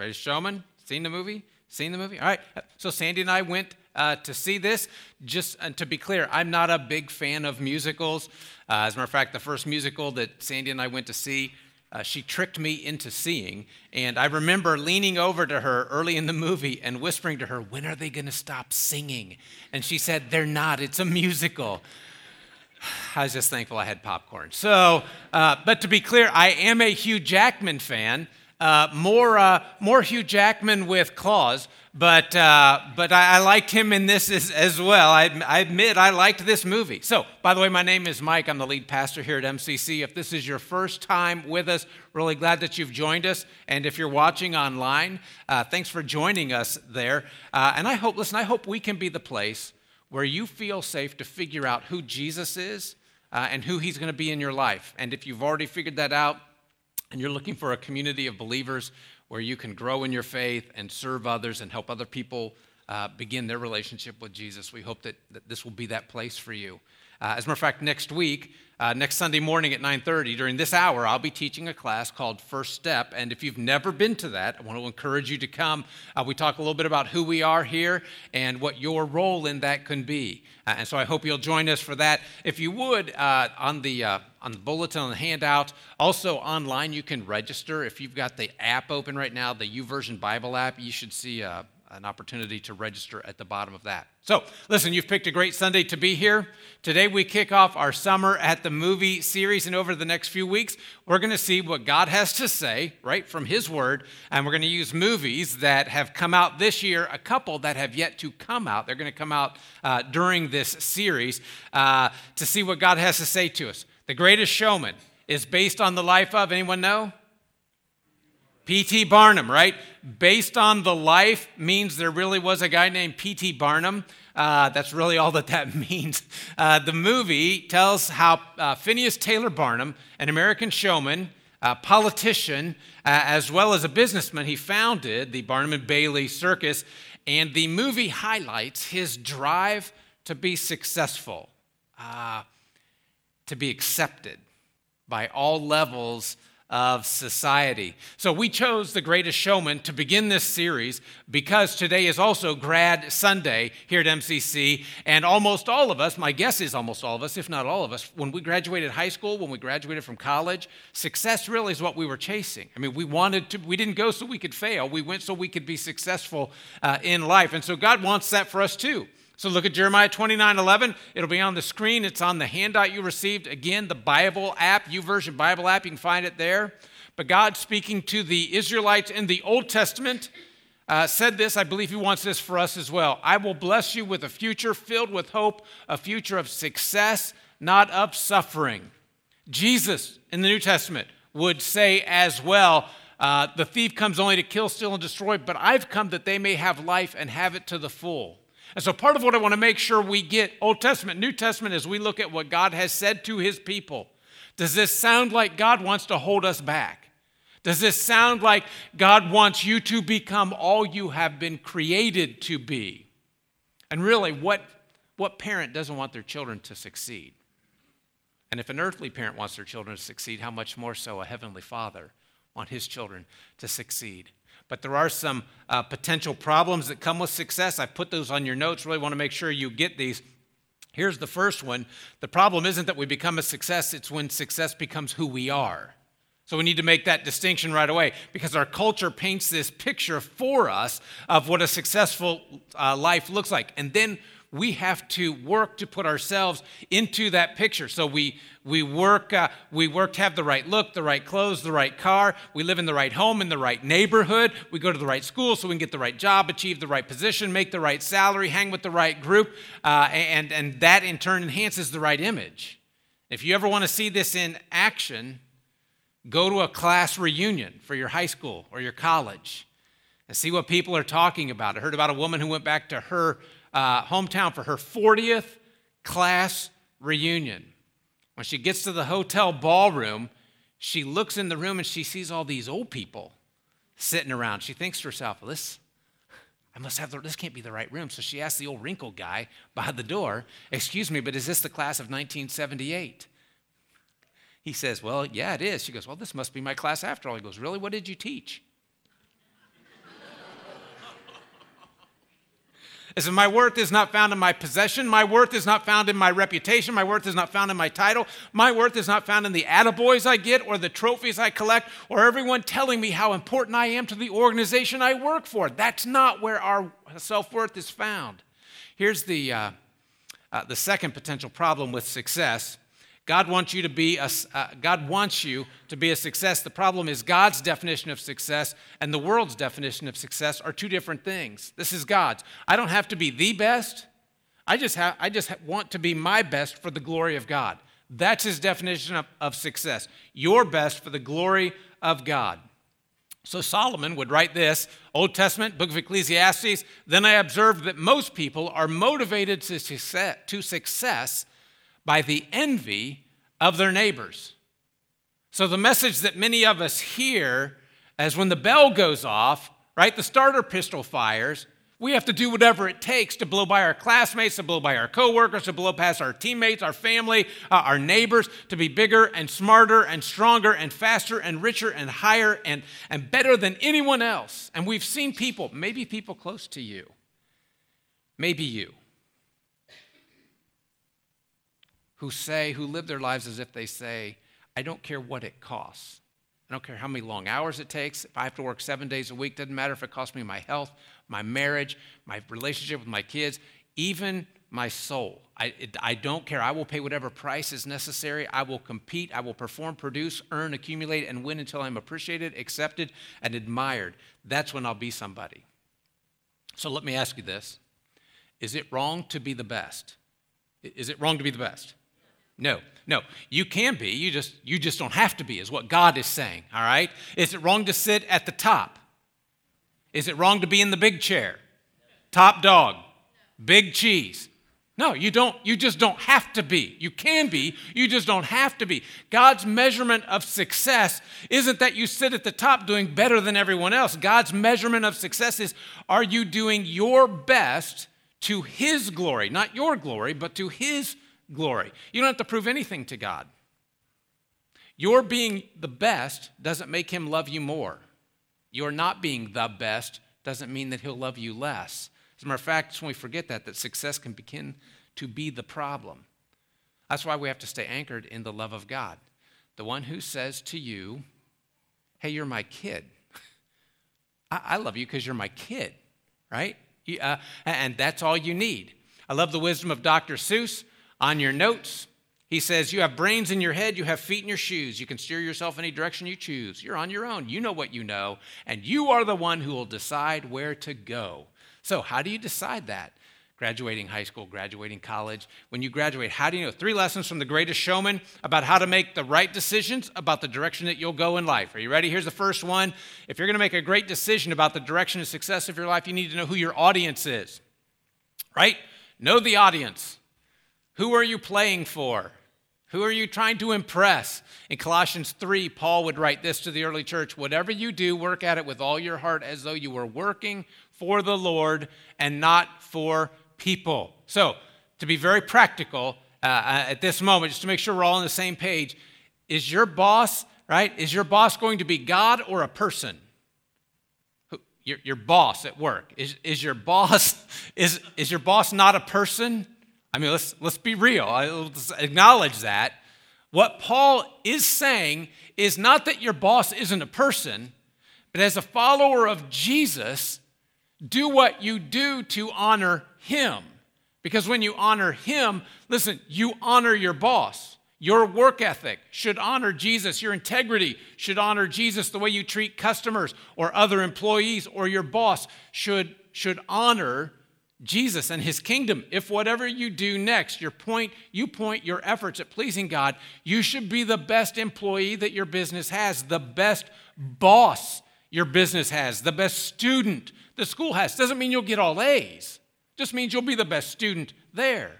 Greatest Showman? Seen the movie? Seen the movie? All right. So Sandy and I went uh, to see this. Just to be clear, I'm not a big fan of musicals. Uh, as a matter of fact, the first musical that Sandy and I went to see, uh, she tricked me into seeing. And I remember leaning over to her early in the movie and whispering to her, When are they going to stop singing? And she said, They're not, it's a musical. I was just thankful I had popcorn. So, uh, but to be clear, I am a Hugh Jackman fan. Uh, more, uh, more Hugh Jackman with claws, but, uh, but I, I, liked him in this as, as well. I, I, admit I liked this movie. So, by the way, my name is Mike. I'm the lead pastor here at MCC. If this is your first time with us, really glad that you've joined us. And if you're watching online, uh, thanks for joining us there. Uh, and I hope, listen, I hope we can be the place where you feel safe to figure out who Jesus is uh, and who he's going to be in your life. And if you've already figured that out and you're looking for a community of believers where you can grow in your faith and serve others and help other people uh, begin their relationship with Jesus, we hope that, that this will be that place for you. Uh, as a matter of fact, next week, uh, next Sunday morning at 9:30, during this hour, I'll be teaching a class called First Step. And if you've never been to that, I want to encourage you to come. Uh, we talk a little bit about who we are here and what your role in that can be. Uh, and so I hope you'll join us for that. If you would, uh, on the uh, on the bulletin on the handout, also online, you can register. If you've got the app open right now, the YouVersion Bible app, you should see a an opportunity to register at the bottom of that. So, listen, you've picked a great Sunday to be here. Today, we kick off our Summer at the Movie series, and over the next few weeks, we're going to see what God has to say, right, from His Word, and we're going to use movies that have come out this year, a couple that have yet to come out. They're going to come out uh, during this series uh, to see what God has to say to us. The Greatest Showman is based on the life of, anyone know? P.T. Barnum, right? Based on the life means there really was a guy named P.T. Barnum. Uh, that's really all that that means. Uh, the movie tells how uh, Phineas Taylor Barnum, an American showman, politician, uh, as well as a businessman, he founded the Barnum and Bailey Circus. And the movie highlights his drive to be successful, uh, to be accepted by all levels of society. So we chose The Greatest Showman to begin this series because today is also Grad Sunday here at MCC. And almost all of us, my guess is almost all of us, if not all of us, when we graduated high school, when we graduated from college, success really is what we were chasing. I mean, we wanted to, we didn't go so we could fail, we went so we could be successful uh, in life. And so God wants that for us too. So look at Jeremiah 29 11. It'll be on the screen. It's on the handout you received. Again, the Bible app, YouVersion Bible app, you can find it there. But God, speaking to the Israelites in the Old Testament, uh, said this. I believe He wants this for us as well. I will bless you with a future filled with hope, a future of success, not of suffering. Jesus in the New Testament would say as well, uh, the thief comes only to kill, steal, and destroy, but I've come that they may have life and have it to the full. And so, part of what I want to make sure we get Old Testament, New Testament, as we look at what God has said to his people. Does this sound like God wants to hold us back? Does this sound like God wants you to become all you have been created to be? And really, what, what parent doesn't want their children to succeed? And if an earthly parent wants their children to succeed, how much more so a heavenly father wants his children to succeed? But there are some uh, potential problems that come with success. I put those on your notes. Really want to make sure you get these. Here's the first one the problem isn't that we become a success, it's when success becomes who we are. So we need to make that distinction right away because our culture paints this picture for us of what a successful uh, life looks like. And then we have to work to put ourselves into that picture. So we, we, work, uh, we work to have the right look, the right clothes, the right car. We live in the right home, in the right neighborhood. We go to the right school so we can get the right job, achieve the right position, make the right salary, hang with the right group. Uh, and, and that in turn enhances the right image. If you ever want to see this in action, go to a class reunion for your high school or your college and see what people are talking about. I heard about a woman who went back to her uh, hometown for her 40th class reunion. When she gets to the hotel ballroom, she looks in the room and she sees all these old people sitting around. She thinks to herself, this, I must have, the, this can't be the right room. So she asks the old wrinkled guy by the door, excuse me, but is this the class of 1978? He says, well, yeah, it is. She goes, well, this must be my class after all. He goes, really? What did you teach? It says, My worth is not found in my possession. My worth is not found in my reputation. My worth is not found in my title. My worth is not found in the attaboys I get or the trophies I collect or everyone telling me how important I am to the organization I work for. That's not where our self worth is found. Here's the, uh, uh, the second potential problem with success God wants you to be a, uh, God wants you to be a success. The problem is God's definition of success and the world's definition of success are two different things. This is God's. I don't have to be the best. I just have, I just want to be my best for the glory of God. That's his definition of, of success. Your best for the glory of God. So Solomon would write this Old Testament, book of Ecclesiastes. Then I observed that most people are motivated to success, to success by the envy of their neighbors. So, the message that many of us hear as when the bell goes off, right, the starter pistol fires, we have to do whatever it takes to blow by our classmates, to blow by our coworkers, to blow past our teammates, our family, uh, our neighbors, to be bigger and smarter and stronger and faster and richer and higher and, and better than anyone else. And we've seen people, maybe people close to you, maybe you, who say, who live their lives as if they say, I don't care what it costs. I don't care how many long hours it takes. If I have to work seven days a week, doesn't matter if it costs me my health, my marriage, my relationship with my kids, even my soul. I, I don't care. I will pay whatever price is necessary. I will compete. I will perform, produce, earn, accumulate, and win until I'm appreciated, accepted, and admired. That's when I'll be somebody. So let me ask you this Is it wrong to be the best? Is it wrong to be the best? No, no. You can be. You just you just don't have to be, is what God is saying. All right? Is it wrong to sit at the top? Is it wrong to be in the big chair? Top dog, big cheese. No, you don't, you just don't have to be. You can be, you just don't have to be. God's measurement of success isn't that you sit at the top doing better than everyone else. God's measurement of success is are you doing your best to His glory? Not your glory, but to His glory. You don't have to prove anything to God. Your being the best doesn't make him love you more. Your not being the best doesn't mean that he'll love you less. As a matter of fact, it's when we forget that that success can begin to be the problem. That's why we have to stay anchored in the love of God. The one who says to you, Hey, you're my kid. I, I love you because you're my kid, right? Uh, and that's all you need. I love the wisdom of Dr. Seuss. On your notes, he says, You have brains in your head, you have feet in your shoes. You can steer yourself any direction you choose. You're on your own. You know what you know, and you are the one who will decide where to go. So, how do you decide that? Graduating high school, graduating college. When you graduate, how do you know? Three lessons from the greatest showman about how to make the right decisions about the direction that you'll go in life. Are you ready? Here's the first one. If you're going to make a great decision about the direction and success of your life, you need to know who your audience is, right? Know the audience. Who are you playing for? Who are you trying to impress? In Colossians 3, Paul would write this to the early church Whatever you do, work at it with all your heart as though you were working for the Lord and not for people. So, to be very practical uh, uh at this moment, just to make sure we're all on the same page, is your boss, right? Is your boss going to be God or a person? Your, your boss at work. Is, is your boss is, is your boss not a person? I mean, let's, let's be real. Let's acknowledge that. What Paul is saying is not that your boss isn't a person, but as a follower of Jesus, do what you do to honor him. Because when you honor him, listen, you honor your boss. Your work ethic should honor Jesus. Your integrity should honor Jesus. The way you treat customers or other employees or your boss should, should honor Jesus and his kingdom. If whatever you do next, your point, you point your efforts at pleasing God, you should be the best employee that your business has, the best boss your business has, the best student the school has. Doesn't mean you'll get all A's. Just means you'll be the best student there.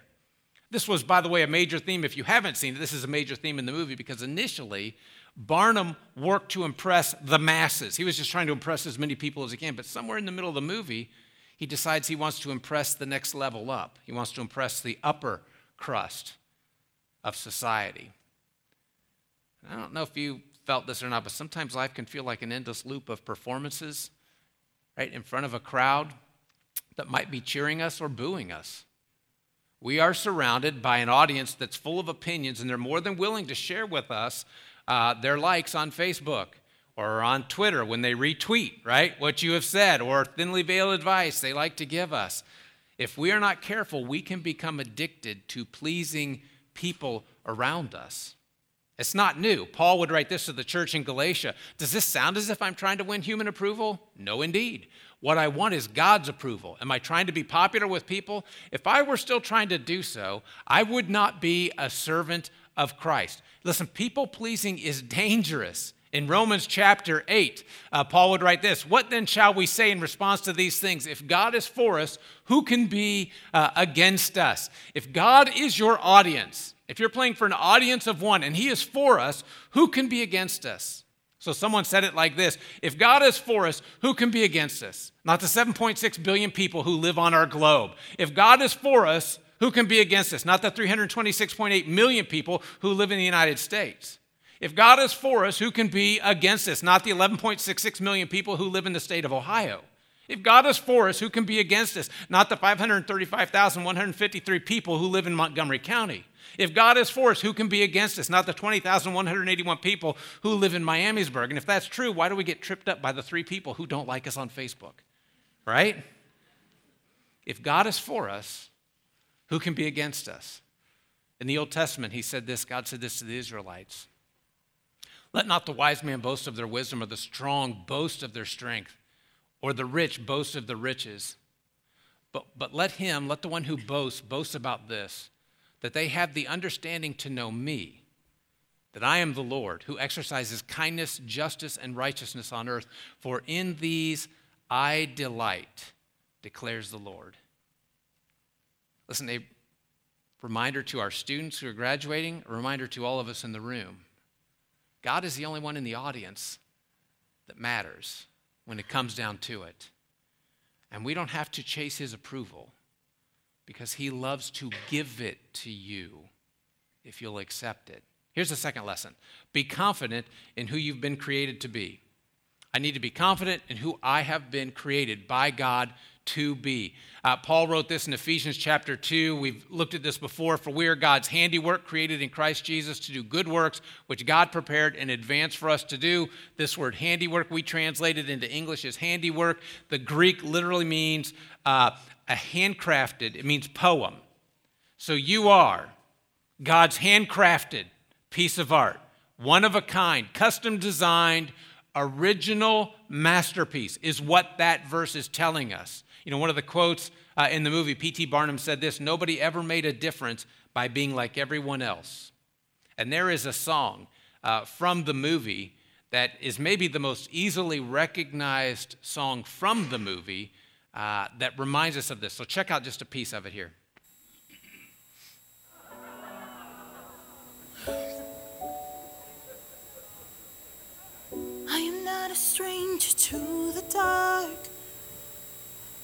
This was, by the way, a major theme. If you haven't seen it, this is a major theme in the movie because initially Barnum worked to impress the masses. He was just trying to impress as many people as he can. But somewhere in the middle of the movie, he decides he wants to impress the next level up. He wants to impress the upper crust of society. I don't know if you felt this or not, but sometimes life can feel like an endless loop of performances, right, in front of a crowd. that might be cheering us or booing us. We are surrounded by an audience that's full of opinions, and they're more than willing to share with us uh, their likes on Facebook or on Twitter when they retweet, right, what you have said, or thinly veiled advice they like to give us. If we are not careful, we can become addicted to pleasing people around us. It's not new. Paul would write this to the church in Galatia. Does this sound as if I'm trying to win human approval? No, indeed. What I want is God's approval. Am I trying to be popular with people? If I were still trying to do so, I would not be a servant of Christ. Listen, people pleasing is dangerous. In Romans chapter 8, uh, Paul would write this What then shall we say in response to these things? If God is for us, who can be uh, against us? If God is your audience, if you're playing for an audience of one and He is for us, who can be against us? So someone said it like this If God is for us, who can be against us? Not the 7.6 billion people who live on our globe. If God is for us, who can be against us? Not the 326.8 million people who live in the United States. If God is for us, who can be against us? Not the 11.66 million people who live in the state of Ohio. If God is for us, who can be against us? Not the 535,153 people who live in Montgomery County. If God is for us, who can be against us? Not the 20,181 people who live in Miamisburg. And if that's true, why do we get tripped up by the three people who don't like us on Facebook? Right? If God is for us, who can be against us? In the Old Testament, he said this God said this to the Israelites Let not the wise man boast of their wisdom, or the strong boast of their strength, or the rich boast of the riches. But, but let him, let the one who boasts, boast about this that they have the understanding to know me, that I am the Lord who exercises kindness, justice, and righteousness on earth. For in these I delight, declares the Lord. Listen, a reminder to our students who are graduating, a reminder to all of us in the room. God is the only one in the audience that matters when it comes down to it. And we don't have to chase his approval because he loves to give it to you if you'll accept it. Here's the second lesson be confident in who you've been created to be. I need to be confident in who I have been created by God to be. Uh, Paul wrote this in Ephesians chapter 2. We've looked at this before. For we are God's handiwork, created in Christ Jesus to do good works, which God prepared in advance for us to do. This word handiwork we translated into English as handiwork. The Greek literally means uh, a handcrafted, it means poem. So you are God's handcrafted piece of art, one of a kind, custom designed, original masterpiece, is what that verse is telling us. You know, one of the quotes uh, in the movie, P.T. Barnum said this Nobody ever made a difference by being like everyone else. And there is a song uh, from the movie that is maybe the most easily recognized song from the movie uh, that reminds us of this. So check out just a piece of it here. I am not a stranger to the dark.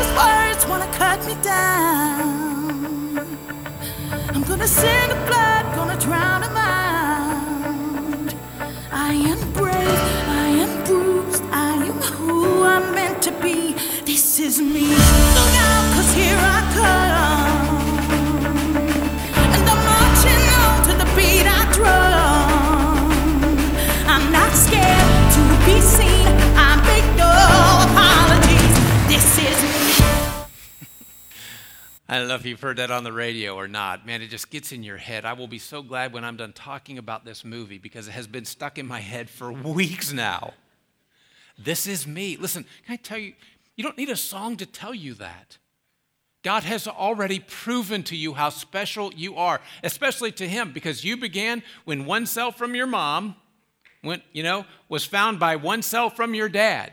Sharpest words wanna cut me down, I'm gonna send the blood, gonna drown them out. I am brave, I am bruised, I am who I'm meant to be. This is me. Look out, cause here I come. I don't know if you've heard that on the radio or not. Man, it just gets in your head. I will be so glad when I'm done talking about this movie because it has been stuck in my head for weeks now. This is me. Listen, can I tell you, you don't need a song to tell you that. God has already proven to you how special you are, especially to Him, because you began when one cell from your mom went, you know, was found by one cell from your dad.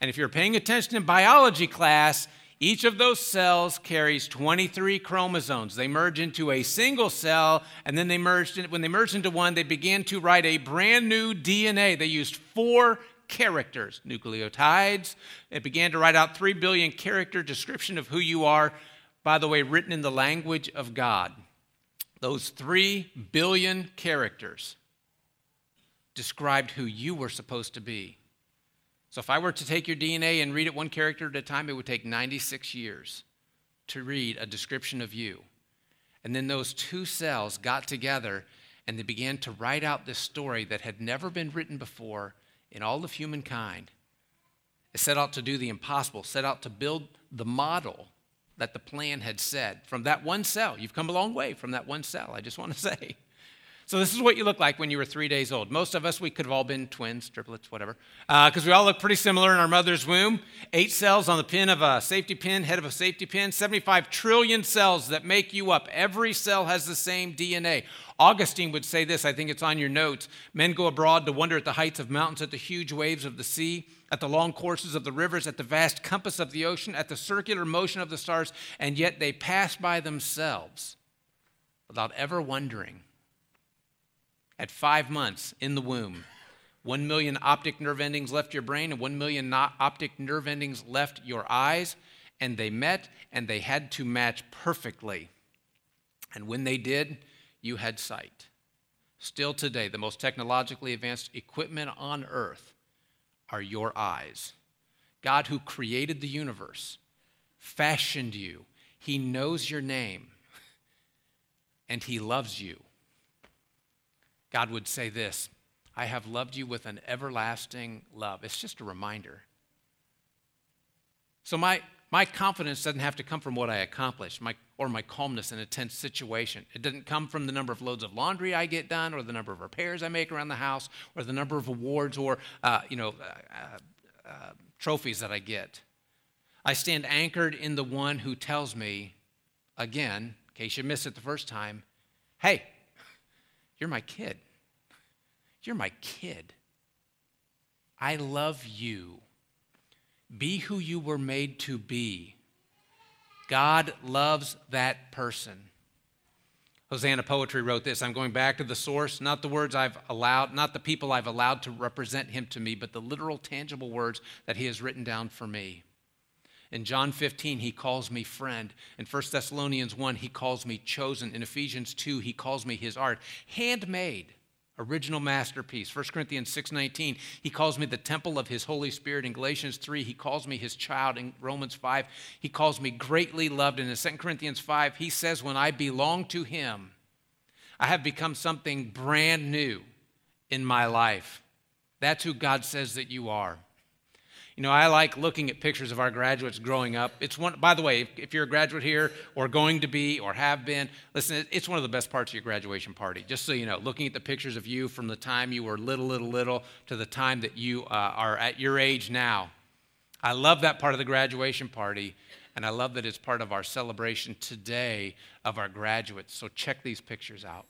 And if you're paying attention in biology class, Each of those cells carries 23 chromosomes. They merge into a single cell, and then they merged in, when they merged into one, they began to write a brand new DNA. They used four characters, nucleotides. It began to write out 3 billion character description of who you are, by the way, written in the language of God. Those 3 billion characters described who you were supposed to be. So if I were to take your DNA and read it one character at a time, it would take 96 years to read a description of you. And then those two cells got together and they began to write out this story that had never been written before in all of humankind. It set out to do the impossible, set out to build the model that the plan had said from that one cell. You've come a long way from that one cell, I just want to say. So, this is what you look like when you were three days old. Most of us, we could have all been twins, triplets, whatever, because uh, we all look pretty similar in our mother's womb. Eight cells on the pin of a safety pin, head of a safety pin, 75 trillion cells that make you up. Every cell has the same DNA. Augustine would say this, I think it's on your notes. Men go abroad to wonder at the heights of mountains, at the huge waves of the sea, at the long courses of the rivers, at the vast compass of the ocean, at the circular motion of the stars, and yet they pass by themselves without ever wondering at five months in the womb. One million optic nerve endings left your brain, and one million optic nerve endings left your eyes, and they met and they had to match perfectly. And when they did, you had sight. Still today, the most technologically advanced equipment on earth are your eyes. God, who created the universe, fashioned you, He knows your name, and He loves you. God would say this I have loved you with an everlasting love. It's just a reminder. So, my, my confidence doesn't have to come from what I accomplished my, or my calmness in a tense situation. It doesn't come from the number of loads of laundry I get done, or the number of repairs I make around the house, or the number of awards or uh, you know, uh, uh, trophies that I get. I stand anchored in the one who tells me, again, in case you missed it the first time, hey, you're my kid. You're my kid. I love you. Be who you were made to be. God loves that person. Hosanna Poetry wrote this I'm going back to the source, not the words I've allowed, not the people I've allowed to represent him to me, but the literal, tangible words that he has written down for me. In John 15, he calls me friend. In 1 Thessalonians 1, he calls me chosen. In Ephesians 2, he calls me his art, handmade original masterpiece. 1 corinthians 6.19 he calls me the temple of his holy spirit. In galatians 3 he calls me his child. In romans 5 he calls me greatly loved. And in 2 corinthians 5 he says when i belong to him i have become something brand new in my life. That's who god says that you are you know, I like looking at pictures of our graduates growing up. It's one, by the way, if, you're a graduate here or going to be or have been, listen, it's one of the best parts of your graduation party. Just so you know, looking at the pictures of you from the time you were little, little, little to the time that you uh, are at your age now. I love that part of the graduation party, and I love that it's part of our celebration today of our graduates. So check these pictures out.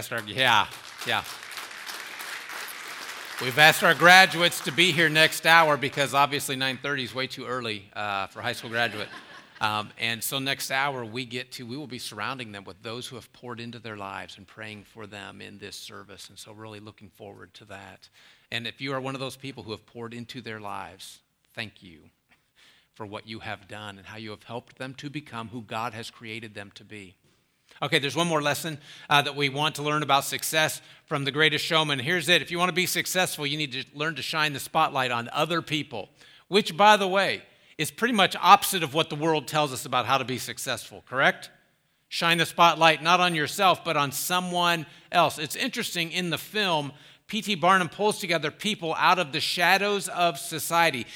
Asked our, yeah, yeah. We've asked our graduates to be here next hour because obviously 9:30 is way too early uh, for high school graduate. Um, and so next hour we get to we will be surrounding them with those who have poured into their lives and praying for them in this service. And so really looking forward to that. And if you are one of those people who have poured into their lives, thank you for what you have done and how you have helped them to become who God has created them to be. Okay, there's one more lesson uh, that we want to learn about success from the greatest showman. Here's it if you want to be successful, you need to learn to shine the spotlight on other people, which, by the way, is pretty much opposite of what the world tells us about how to be successful, correct? Shine the spotlight not on yourself, but on someone else. It's interesting in the film, P.T. Barnum pulls together people out of the shadows of society.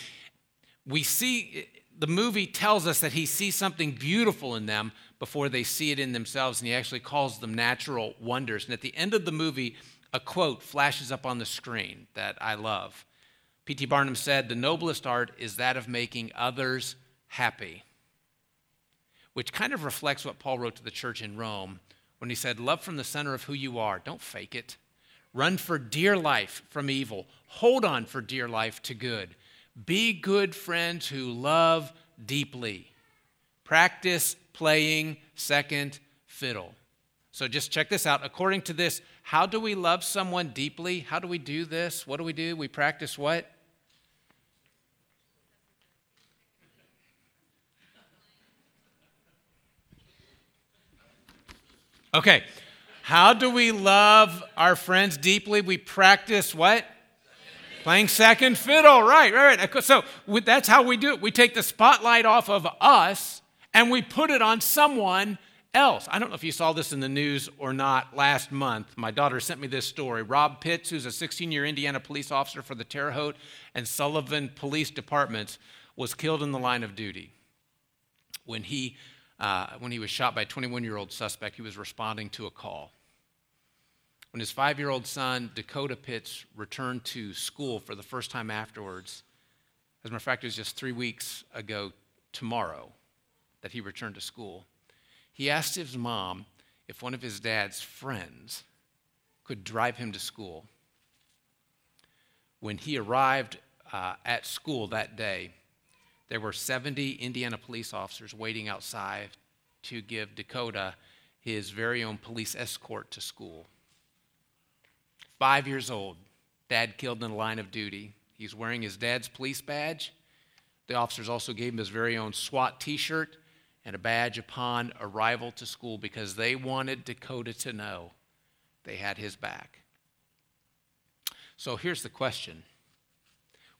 We see the movie tells us that he sees something beautiful in them, before they see it in themselves, and he actually calls them natural wonders. And at the end of the movie, a quote flashes up on the screen that I love. P.T. Barnum said, The noblest art is that of making others happy, which kind of reflects what Paul wrote to the church in Rome when he said, Love from the center of who you are. Don't fake it. Run for dear life from evil. Hold on for dear life to good. Be good friends who love deeply. Practice playing second fiddle. So just check this out. According to this, how do we love someone deeply? How do we do this? What do we do? We practice what? Okay. How do we love our friends deeply? We practice what? Playing second fiddle. Right, right, right. So that's how we do it. We take the spotlight off of us and we put it on someone else. I don't know if you saw this in the news or not last month. My daughter sent me this story. Rob Pitts, who's a 16 year Indiana police officer for the Terre Haute and Sullivan Police Departments, was killed in the line of duty. When he, uh, when he was shot by a 21 year old suspect, he was responding to a call. When his five year old son, Dakota Pitts, returned to school for the first time afterwards, as a matter of fact, it was just three weeks ago tomorrow that he returned to school, he asked his mom if one of his dad's friends could drive him to school. When he arrived uh, at school that day, there were 70 Indiana police officers waiting outside to give Dakota his very own police escort to school. Five years old, dad killed in the line of duty. He's wearing his dad's police badge. The officers also gave him his very own SWAT t shirt and a badge upon arrival to school because they wanted Dakota to know they had his back. So here's the question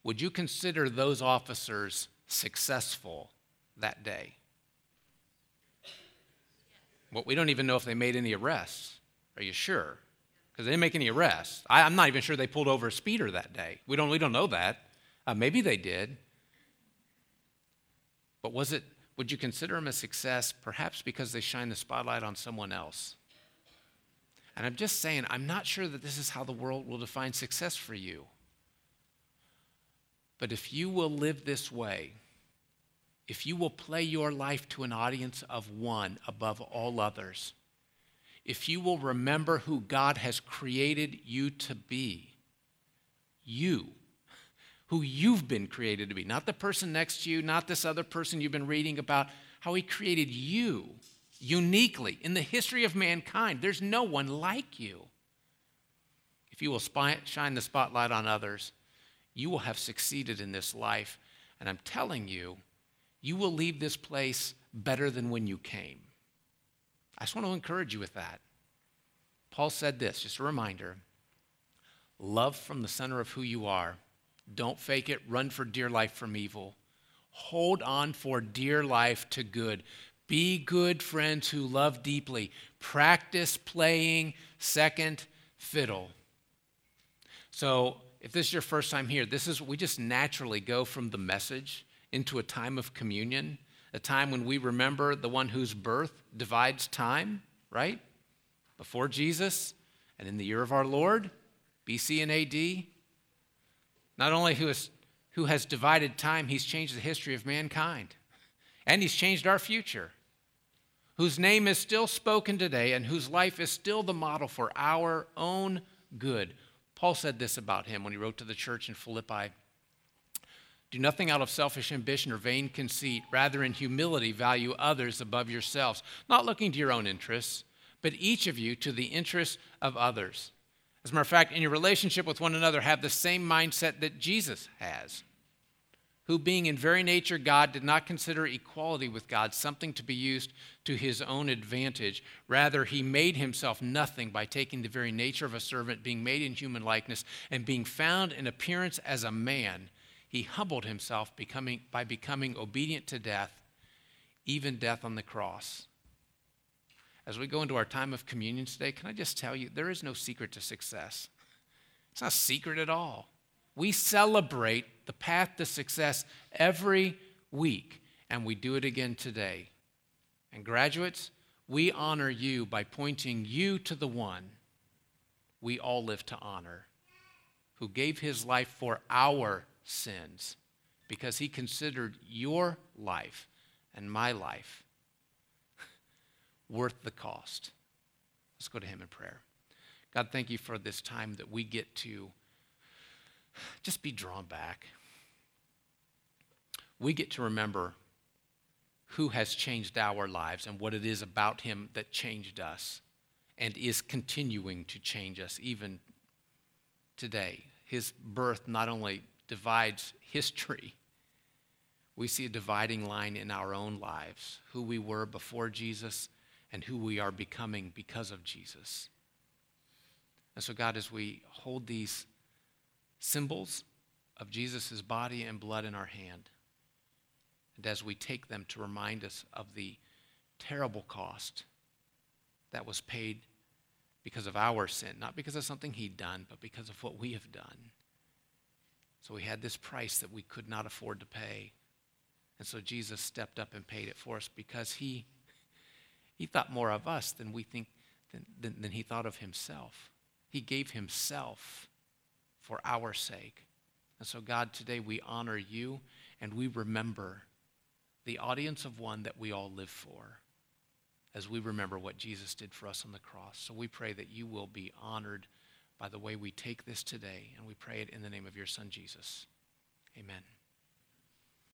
Would you consider those officers successful that day? Well, we don't even know if they made any arrests. Are you sure? Because they didn't make any arrests. I, am not even sure they pulled over a speeder that day. We don't, we don't know that. Uh, maybe they did. But was it would you consider them a success perhaps because they shine the spotlight on someone else? And I'm just saying, I'm not sure that this is how the world will define success for you. But if you will live this way, if you will play your life to an audience of one above all others, if you will remember who God has created you to be, you who you've been created to be, not the person next to you, not this other person you've been reading about, how He created you uniquely in the history of mankind. There's no one like you. If you will spy, shine the spotlight on others, you will have succeeded in this life. And I'm telling you, you will leave this place better than when you came. I just want to encourage you with that. Paul said this, just a reminder love from the center of who you are don't fake it. Run for dear life from evil. Hold on for dear life to good. Be good friends who love deeply. Practice playing second fiddle. So, if this is your first time here, this is we just naturally go from the message into a time of communion, a time when we remember the one whose birth divides time, right? Before Jesus and in the year of our Lord, BC and AD, not only who has, who has divided time, he's changed the history of mankind. And he's changed our future. whose name is still spoken today and whose life is still the model for our own good. Paul said this about him when he wrote to the church in Philippi Do nothing out of selfish ambition or vain conceit, rather, in humility, value others above yourselves, not looking to your own interests, but each of you to the interests of others. As a matter of fact, in your relationship with one another, have the same mindset that Jesus has who, being in very nature God, did not consider equality with God something to be used to his own advantage. Rather, he made himself nothing by taking the very nature of a servant, being made in human likeness, and being found in appearance as a man. He humbled himself becoming, by becoming obedient to death, even death on the cross. As we go into our time of communion today, can I just tell you, there is no secret to success. It's not secret at all. We celebrate the path to success every week, and we do it again today. And graduates, we honor you by pointing you to the one we all live to honor, who gave his life for our sins because he considered your life and my life worth the cost. Let's go to him in prayer. God, thank you for this time that we get to just be drawn back. We get to remember who has changed our lives and what it is about him that changed us and is continuing to change us even today. His birth not only divides history, we see a dividing line in our own lives who we were before Jesus and who we are becoming because of Jesus. And so, God, as we hold these symbols of Jesus' body and blood in our hand. And as we take them to remind us of the terrible cost that was paid because of our sin, not because of something he'd done, but because of what we have done. So we had this price that we could not afford to pay. And so Jesus stepped up and paid it for us because he, he thought more of us than we think than, than, than he thought of himself. He gave himself for our sake. And so, God, today we honor you and we remember the audience of one that we all live for as we remember what Jesus did for us on the cross. So we pray that you will be honored by the way we take this today, and we pray it in the name of your Son, Jesus. Amen.